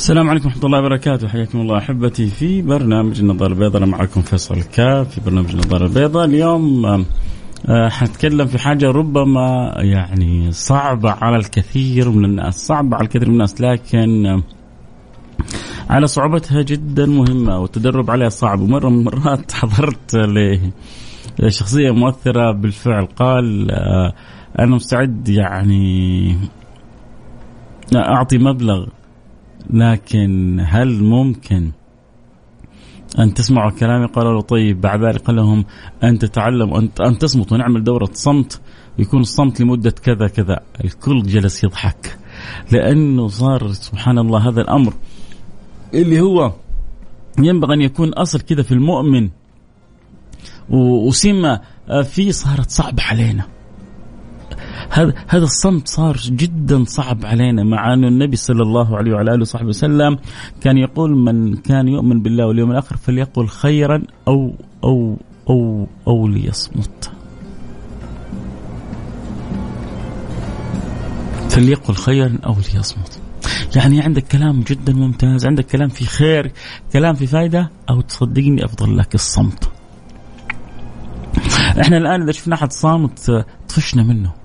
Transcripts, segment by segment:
السلام عليكم ورحمة الله وبركاته. حياكم الله أحبتي في برنامج النظارة البيضاء. أنا معكم فيصل الكاف في برنامج النظارة البيضاء. اليوم آه، حنتكلم في حاجة ربما يعني صعبة على الكثير من الناس صعبة على الكثير من الناس لكن آه، على صعوبتها جدا مهمة والتدرب عليها صعب. ومرة من المرات حضرت لشخصية مؤثرة بالفعل. قال آه، أنا مستعد يعني أعطي مبلغ لكن هل ممكن أن تسمعوا كلامي؟ قالوا له طيب بعد ذلك قال لهم أن تتعلموا أن, أن تصمتوا نعمل دورة صمت يكون الصمت لمدة كذا كذا. الكل جلس يضحك لأنه صار سبحان الله هذا الأمر. اللي هو ينبغي أن يكون أصل كذا في المؤمن وسمة فيه صارت صعبة علينا. هذا هذا الصمت صار جدا صعب علينا مع أن النبي صلى الله عليه وعلى آله وصحبه وسلم كان يقول من كان يؤمن بالله واليوم الآخر فليقل خيرا أو أو أو أو ليصمت. فليقل خيرا أو ليصمت. يعني عندك كلام جدا ممتاز، عندك كلام في خير، كلام في فائده أو تصدقني أفضل لك الصمت. إحنا الآن إذا شفنا أحد صامت طفشنا منه.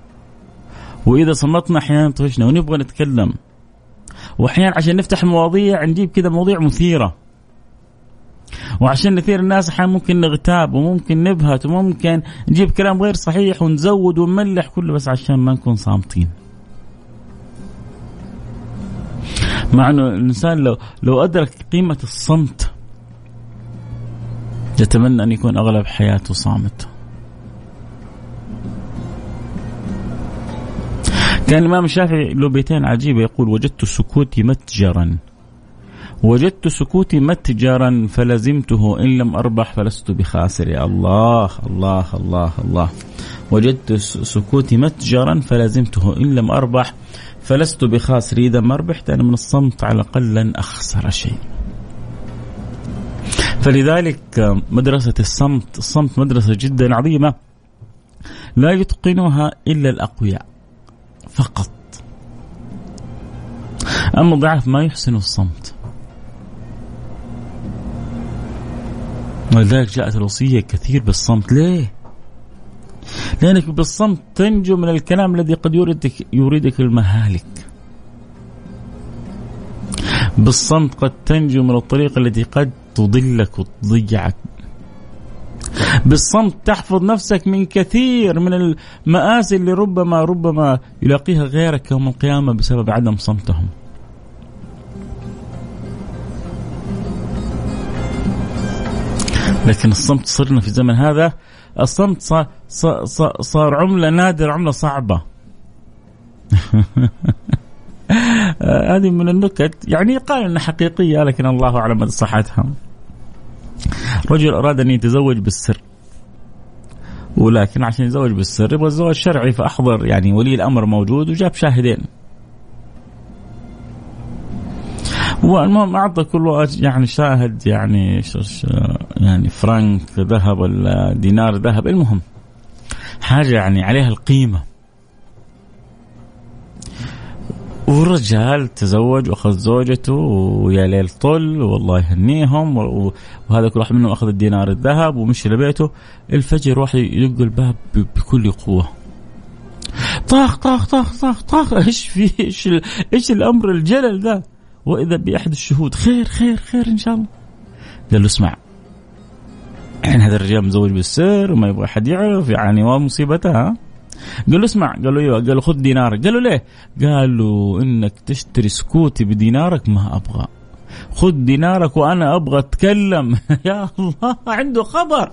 وإذا صمتنا أحيانا طفشنا ونبغى نتكلم. وأحيانا عشان نفتح مواضيع نجيب كذا مواضيع مثيرة. وعشان نثير الناس أحيانا ممكن نغتاب وممكن نبهت وممكن نجيب كلام غير صحيح ونزود ونملح كله بس عشان ما نكون صامتين. مع إنه الإنسان لو لو أدرك قيمة الصمت يتمنى أن يكون أغلب حياته صامت. كان الإمام الشافعي له بيتين عجيبة. يقول وجدت سكوتي متجرا. وجدت سكوتي متجرا فلزمته إن لم أربح فلست بخاسر. يا الله الله الله الله. وجدت سكوتي متجرا فلزمته إن لم أربح فلست بخاسر. إذا ما ربحت أنا من الصمت على الأقل لن أخسر شيء. فلذلك مدرسة الصمت الصمت مدرسة جدا عظيمة لا يتقنها إلا الأقوياء. فقط. أما الضعاف ما يحسن الصمت. ولذلك جاءت الوصية كثير بالصمت. ليه؟ لأنك بالصمت تنجو من الكلام الذي قد يوردك يريدك المهالك. بالصمت قد تنجو من الطريق التي قد تضلك وتضيعك. بالصمت تحفظ نفسك من كثير من المآسي اللي ربما ربما يلاقيها غيرك يوم القيامة بسبب عدم صمتهم. لكن الصمت صرنا في الزمن هذا. الصمت صار, صار, صار عملة نادرة عملة صعبة. هذه من النكت. يعني يقال إنها حقيقية لكن الله أعلم مدى صحتها. رجل أراد أن يتزوج بالسر ولكن عشان يتزوج بالسر يبغى الزواج شرعي فأحضر يعني ولي الأمر موجود وجاب شاهدين. والمهم أعطى كل واحد يعني شاهد يعني يعني فرنك ذهب ولا دينار ذهب المهم حاجة يعني عليها القيمة. والرجال تزوج وأخذ زوجته ويا ليل طل والله يهنيهم وهذا كل واحد منهم أخذ الدينار الذهب ومشي لبيته. الفجر واحد يدق الباب بكل قوة. طاخ طاخ طاخ طاخ طاخ. إيش في إيش إيش الأمر الجلل ذا؟ وإذا بأحد الشهود. خير خير خير إن شاء الله. قال له اسمع. الحين هذا الرجال مزوج بالسر وما يبغى حد يعرف يعني ومصيبتها قال له اسمع قال له إيوه قال له خذ دينارك. قال له ليه؟ قال له إنك تشتري سكوتي بدينارك ما أبغى. خذ دينارك وأنا أبغى أتكلم. يا الله عنده خبر.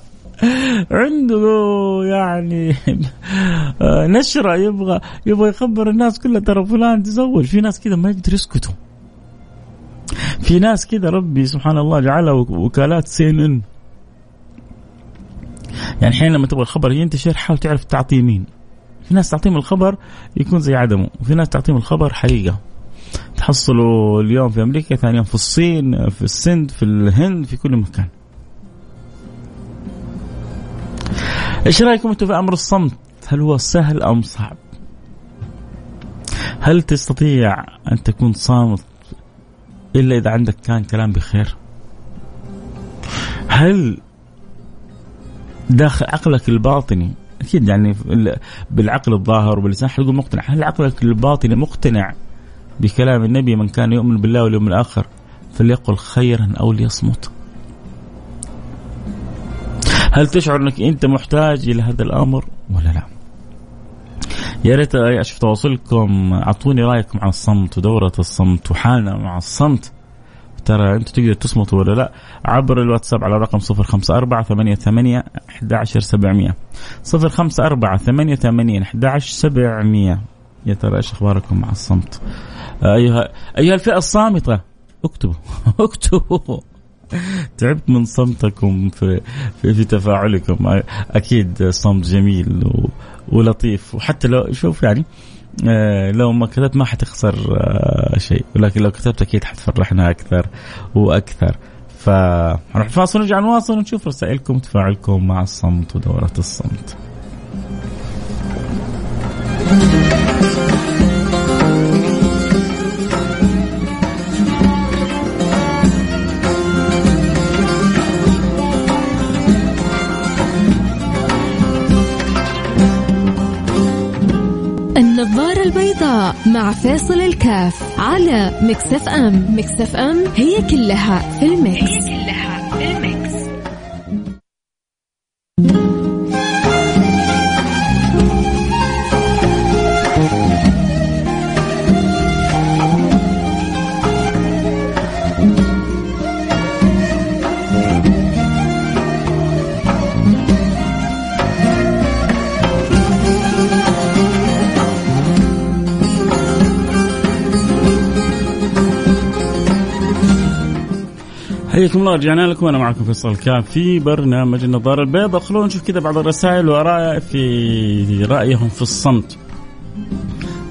عنده يعني نشرة يبغى يبغى يخبر الناس كلها ترى فلان تزوج. في ناس كذا ما يقدر يسكتوا. في ناس كذا ربي سبحان الله جعلها وكالات سي إن. يعني حين لما تبغى الخبر ينتشر حاول تعرف تعطيه مين. في ناس تعطيهم الخبر يكون زي عدمه وفي ناس تعطيهم الخبر حقيقة. تحصلوا اليوم في أمريكا ثاني يوم في الصين في السند في الهند في كل مكان. إيش رأيكم أنتم في أمر الصمت؟ هل هو سهل أم صعب؟ هل تستطيع أن تكون صامت إلا إذا عندك كان كلام بخير؟ هل داخل عقلك الباطني أكيد يعني بالعقل الظاهر وباللسان حنقول مقتنع. هل عقلك الباطني مقتنع بكلام النبي من كان يؤمن بالله واليوم الآخر فليقل خيرا أو ليصمت؟ هل تشعر أنك أنت محتاج إلى هذا الأمر ولا لا؟ يا ريت أشوف تواصلكم. أعطوني رأيكم عن الصمت ودورة الصمت وحالنا مع الصمت. ترى أنتم تقدروا تصمتوا ولا لا عبر الواتساب على رقم 054 88 11700 054 88 11700 يا ترى إيش أخباركم مع الصمت؟ ايها أيها الفئة الصامتة اكتبوا اكتبوا. تعبت من صمتكم في في, في تفاعلكم. أكيد صمت جميل ولطيف. وحتى لو شوف يعني لو ما كتبت ما حتخسر آه، شيء ولكن لو كتبت أكيد حتفرحنا أكثر وأكثر فنروح فاصل ونرجع نواصل ونشوف رسائلكم وتفاعلكم مع الصمت ودورة الصمت. البيضاء مع فاصل الكاف على مكسف أم. مكسف أم هي كلها في المكس, هي كلها حياكم الله رجعنا لكم أنا معكم فيصل كاف في برنامج النظارة البيضاء. خلونا نشوف كذا بعض الرسائل وراء في رأيهم في الصمت.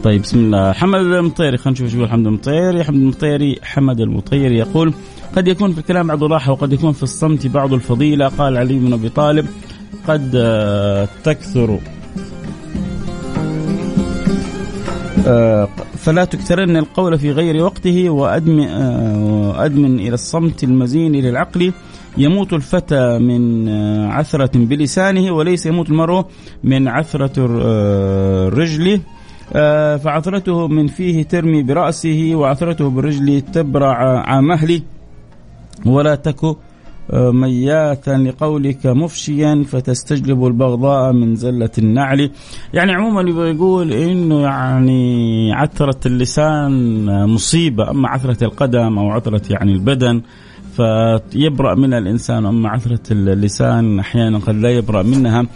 طيب بسم الله. حمد المطيري خلينا نشوف إيش يقول. حمد المطيري حمد المطيري حمد المطيري يقول قد يكون في الكلام بعض الراحه وقد يكون في الصمت بعض الفضيلة قال علي بن أبي طالب قد آه، تكثر فلا تكثرن القول في غير وقته وأدمن, آه، وأدمن إلى الصمت المزين للعقل يموت الفتى من آه، عثرة بلسانه وليس يموت المرء من عثرة الرجل فعثرته من فيه ترمي برأسه وعثرته بالرجل تبرع عامهلي ولا تك مياتا لقولك مفشيا فتستجلب البغضاء من زلة النعل. يعني عموما يبغى يقول إنه يعني عثرة اللسان مصيبة أما عثرة القدم أو عثرة يعني البدن فيبرأ منها الإنسان أما عثرة اللسان أحيانا قد لا يبرأ منها.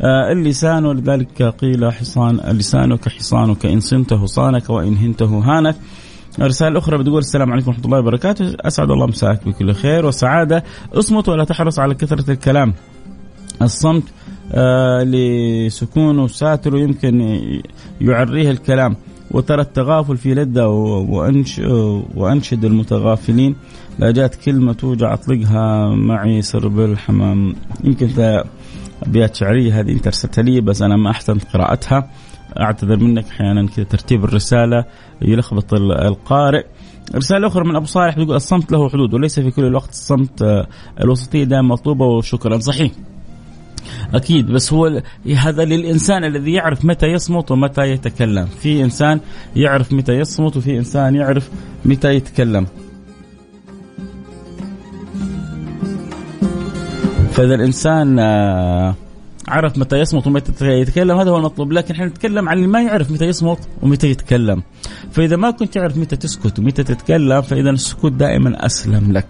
آه، اللسان ولذلك قيل حصان لسانك حصانك إن صنته صانك وإن هنته هانك. رسالة أخرى بتقول السلام عليكم ورحمة الله وبركاته. أسعد الله مساك بكل خير. وسعادة اصمت ولا تحرص على كثرة الكلام. الصمت آه لسكونه ساتر يمكن يعريه الكلام. وترى التغافل في لذة وأنش وأنشد المتغافلين. لا جات كلمة توجع أطلقها معي سرب الحمام يمكن أبيات شعرية هذه أنت أرسلتها لي بس أنا ما أحسنت قراءتها. أعتذر منك أحيانا كذا ترتيب الرسالة يلخبط القارئ. رسالة أخرى من أبو صالح بيقول الصمت له حدود وليس في كل الوقت الصمت آه، الوسطية دائما مطلوبة وشكرا. صحيح. أكيد بس هو هذا للإنسان الذي يعرف متى يصمت ومتى يتكلم. في إنسان يعرف متى يصمت وفي إنسان يعرف متى يتكلم. فإذا الإنسان آه، عرف متى يصمت ومتى يتكلم. هذا هو المطلوب لكن إحنا نتكلم عن اللي ما يعرف متى يصمت ومتى يتكلم. فإذا ما كنت تعرف متى تسكت ومتى تتكلم فإذا السكوت دائما أسلم لك.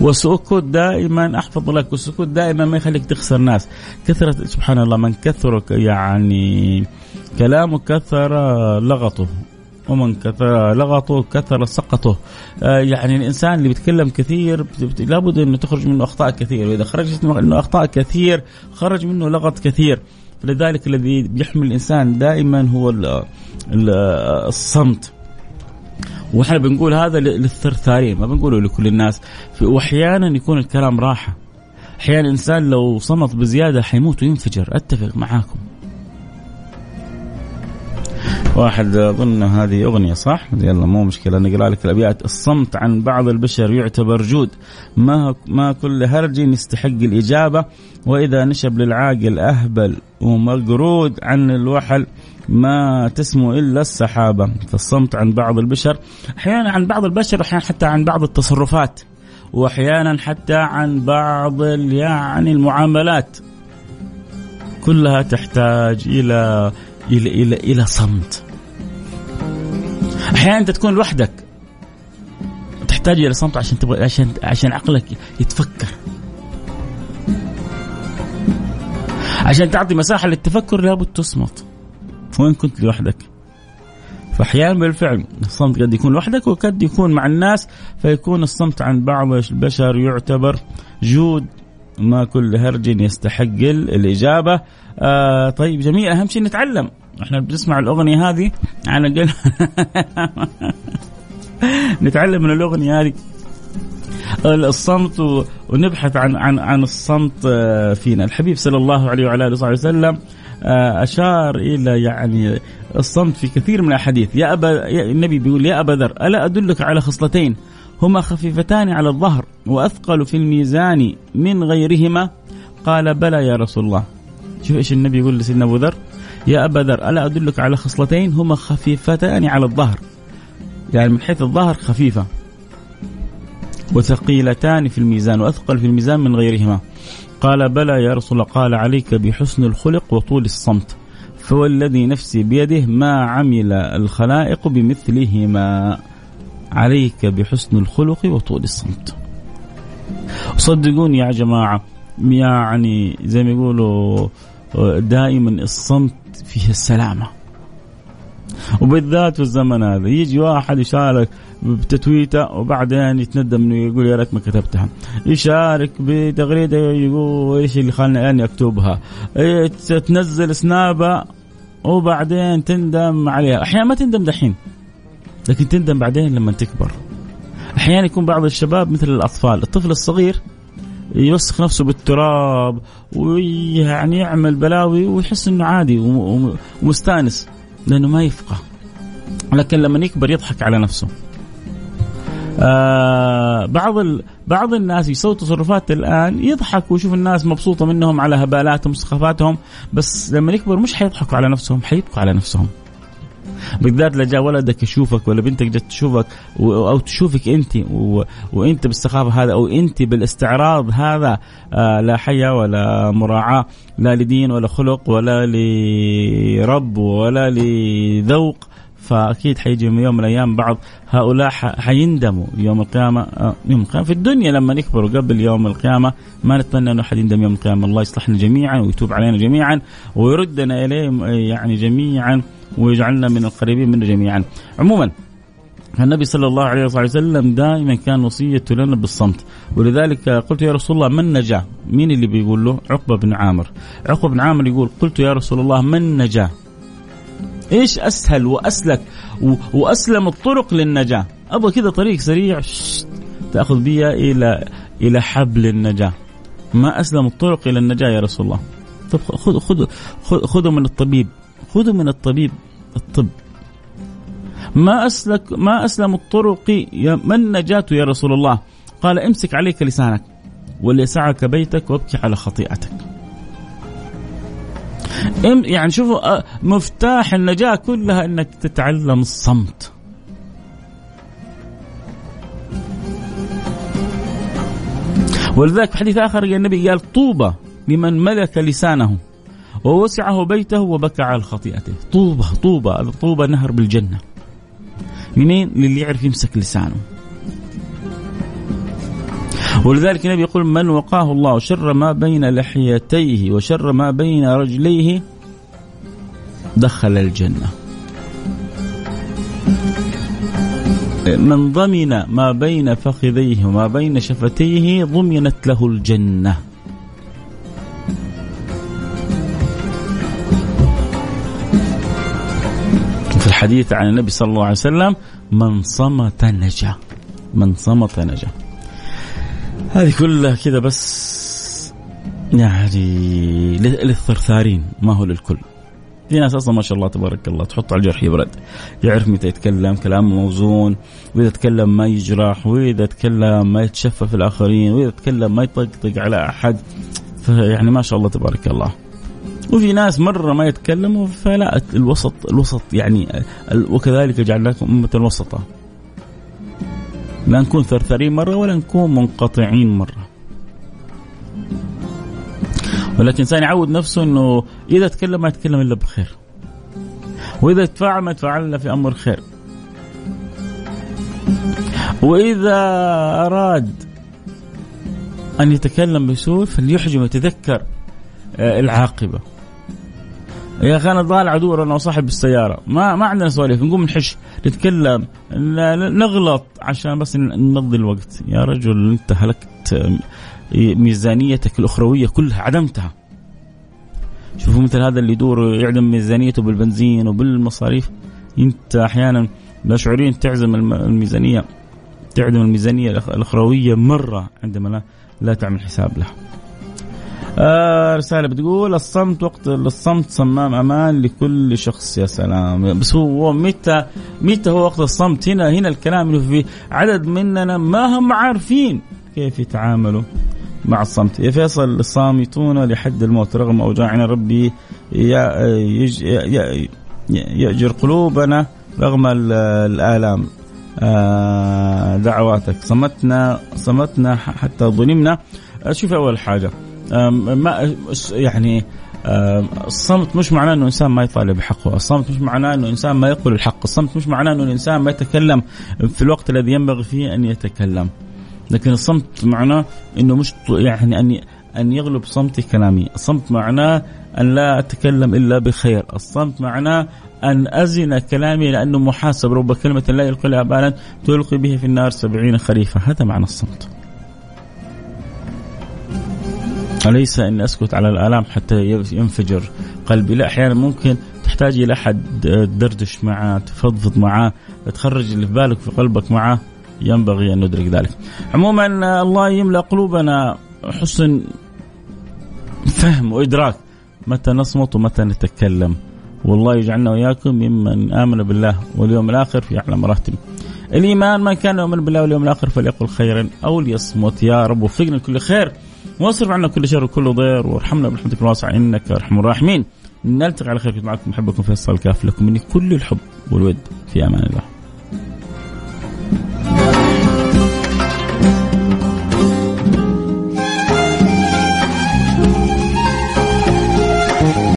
والسكوت دائما أحفظ لك والسكوت دائما ما يخليك تخسر ناس. كثرة سبحان الله من كثر يعني كلامه كثر لغطه. ومن كثر لغطه كثر سقطه. آه يعني الإنسان اللي بيتكلم كثير لابد إنه تخرج منه أخطاء كثير وإذا خرجت منه أخطاء كثير خرج منه لغط كثير. لذلك الذي بيحمل الإنسان دائما هو الصمت. وإحنا بنقول هذا للثرثارين ما بنقوله لكل الناس. واحيانا يكون الكلام راحة. أحيانا الإنسان لو صمت بزيادة حيموت وينفجر. أتفق معاكم. واحد اظن هذه أغنية صح؟ يلا مو مشكلة نقرا لك الأبيات. الصمت عن بعض البشر يعتبر جود. ما ما كل هرج يستحق الإجابة. وإذا نشب للعاقل أهبل ومقرود عن الوحل ما تسمو إلا السحابة. فالصمت عن بعض البشر أحيانا عن بعض البشر أحيانا حتى عن بعض التصرفات. وأحيانا حتى عن بعض يعني المعاملات. كلها تحتاج إلى إلى إلى إلى صمت. أحيانا أنت تكون لوحدك. تحتاج إلى صمت عشان تبغى عشان عشان عقلك يتفكر. عشان تعطي مساحة للتفكر لابد تصمت. وين كنت لوحدك؟ فاحيانا بالفعل الصمت قد يكون لوحدك وقد يكون مع الناس فيكون الصمت عن بعض البشر يعتبر جود. ما كل هرج يستحق الإجابة. آه طيب جميل أهم شيء نتعلم. إحنا بنسمع الأغنية هذه على قل نتعلم من الأغنية هذه. الصمت ونبحث عن عن عن الصمت آه، فينا. الحبيب صلى الله عليه وعلى آله وصحبه وسلم آه، أشار إلى يعني الصمت في كثير من الأحاديث. يا ابا النبي بيقول يا أبا ذر ألا أدلك على خصلتين؟ هما خفيفتان على الظهر وأثقل في الميزان من غيرهما. قال بلى يا رسول الله. شوف إيش النبي يقول لسيدنا أبو ذر. يا أبا ذر ألا أدلك على خصلتين هما خفيفتان على الظهر؟ يعني من حيث الظهر خفيفة. وثقيلتان في الميزان وأثقل في الميزان من غيرهما. قال بلى يا رسول الله قال عليك بحسن الخلق وطول الصمت. فوالذي نفسي بيده ما عمل الخلائق بمثلهما. عليك بحسن الخلق وطول الصمت. صدقوني يا جماعة يعني زي ما يقولوا دائما الصمت فيه السلامة. وبالذات في الزمن هذا يجي واحد يشارك بتتويته وبعدين يتندم إنه يقول يا ريت ما كتبتها. يشارك بتغريدة يقول إيش اللي خلاني اني أكتبها. تنزل سنابة وبعدين تندم عليها. أحيانا ما تندم دحين لكن تندم بعدين لما تكبر. أحيانا يكون بعض الشباب مثل الأطفال الطفل الصغير يوسخ نفسه بالتراب ويعني يعمل بلاوي ويحس إنه عادي ومستأنس لأنه ما يفقه. لكن لما يكبر يضحك على نفسه. آه بعض ال... بعض الناس يسووا تصرفات الآن يضحك ويشوف الناس مبسوطة منهم على هبالاتهم وسخافاتهم بس لما يكبر مش حيضحكوا على نفسهم حيبكوا على نفسهم. بالذات لو جاء ولدك يشوفك ولا بنتك جت تشوفك أو تشوفك أنت وأنت بالسخافة هذا أو أنت بالاستعراض هذا آه لا حيا ولا مراعاة لا لدين ولا خلق ولا لرب ولا لذوق. فأكيد حيجي يوم من الأيام بعض هؤلاء حيندموا يوم القيامة. آه، يوم القيامة. في الدنيا لما نكبر قبل يوم القيامة ما نتمنى إنه أحد يندم يوم القيامة. الله يصلحنا جميعا ويتوب علينا جميعا ويردنا اليه يعني جميعا ويجعلنا من القريبين منه جميعا. عموما النبي صلى الله عليه وسلم دائما كان وصيته لنا بالصمت. ولذلك قلت يا رسول الله من نجا؟ مين اللي بيقول له؟ عقبة بن عامر. عقبة بن عامر يقول قلت يا رسول الله من نجا؟ إيش أسهل وأسلك وأسلم الطرق للنجاة؟ أبغى كذا طريق سريع. تأخذ بي إلى إلى حبل النجاة. ما أسلم الطرق إلى النجاة يا رسول الله. طب خذ خذ خذوا من الطبيب. خذوا من الطبيب الطب. ما اسلك ما أسلم الطرق ما النجاة يا رسول الله؟ قال امسك عليك لسانك وليسعك بيتك وابكي على خطيئتك. يعني شوفوا مفتاح النجاة كلها إنك تتعلم الصمت. ولذلك في حديث آخر النبي قال طوبى لمن ملك لسانه ووسعه بيته وبكى على خطيئته. طوبى طوبى طوبى نهر بالجنة. منين؟ للي يعرف يمسك لسانه. ولذلك النبي يقول من وقاه الله شر ما بين لحيتيه وشر ما بين رجليه دخل الجنة. من ضمن ما بين فخذيه وما بين شفتيه ضمنت له الجنة. في الحديث عن النبي صلى الله عليه وسلم من صمت نجا. من صمت نجا. هذه كلها كذا بس يعني للثرثارين ما هو للكل. في ناس أصلا ما شاء الله تبارك الله. تحط على الجرح يبرد يعرف متى يتكلم كلام موزون. وإذا تكلم ما يجرح وإذا تكلم ما يتشفى الآخرين وإذا تكلم ما يطقطق على أحد. فيعني ما شاء الله تبارك الله. وفي ناس مرة ما يتكلموا فلا الوسط الوسط يعني وكذلك جعلناكم أمة وسطا لا نكون ثرثرين مرة ولا نكون منقطعين مرة. ولكن الإنسان يعود نفسه إنه إذا تكلم ما يتكلم إلا بخير. وإذا تفاعل ما يتفاعل في أمر خير. وإذا أراد أن يتكلم بسوء فليحجم يتذكر آه، العاقبة. يا أخي أنا ضال عدو أنا وصاحب السيارة. ما ما عندنا سواليف نقوم نحش نتكلم نغلط عشان بس نمضي الوقت. يا رجل أنت هلكت ميزانيتك الأخروية كلها عدمتها. شوفوا مثل هذا اللي يدور يعدم ميزانيته بالبنزين وبالمصاريف. أنت أحيانا لا شعوريا تعزم الميزانية تعدم الميزانية الأخروية مرة عندما لا, لا تعمل حساب لها. آه رسالة بتقول الصمت وقت الصمت صمام أمان لكل شخص يا سلام. بس هو متى متى هو وقت الصمت؟ هنا هنا الكلام اللي في عدد مننا ما هم عارفين كيف يتعاملوا مع الصمت. يا فيصل الصامتون لحد الموت رغم أوجاعنا ربي يأجر قلوبنا رغم الآلام. آه، دعواتك. صمتنا صمتنا حتى ظلمنا. شوف أول حاجة. ما يعني الصمت مش معناه إنه إنسان ما يطالب بحقه، الصمت مش معناه إنه إنسان ما يقبل الحق، الصمت مش معناه إنه الإنسان ما يتكلم في الوقت الذي ينبغي فيه أن يتكلم. لكن الصمت معناه إنه مش يعني أن أن يغلب صمتي كلامي، الصمت معناه أن لا أتكلم إلا بخير، الصمت معناه أن أزن كلامي لأنه محاسب. رب كلمة لا يلقي لها بالا تلقي به في النار سبعين خريفة، هذا معنى الصمت. أليس أني أسكت على الآلام حتى ينفجر قلبي؟ لا أحيانا ممكن تحتاج إلى أحد تدردش معاه تفضفض معاه تخرج اللي في بالك في قلبك معاه ينبغي أن ندرك ذلك. عموما الله يملأ قلوبنا حسن فهم وإدراك متى نصمت ومتى نتكلم. والله يجعلنا وإياكم ممن آمن بالله واليوم الآخر في أعلى مراتب. الإيمان من كان يؤمن بالله واليوم الآخر فليقل خيرا أو ليصمت. يا رب وفقنا لكل خير. واصرف عنا كل شر وكل ضير وارحمنا برحمتك الواسعة إنك أرحم الراحمين. نلتقي على خير معكم محبكم فيصل كاف لكم مني كل الحب والود في أمان الله.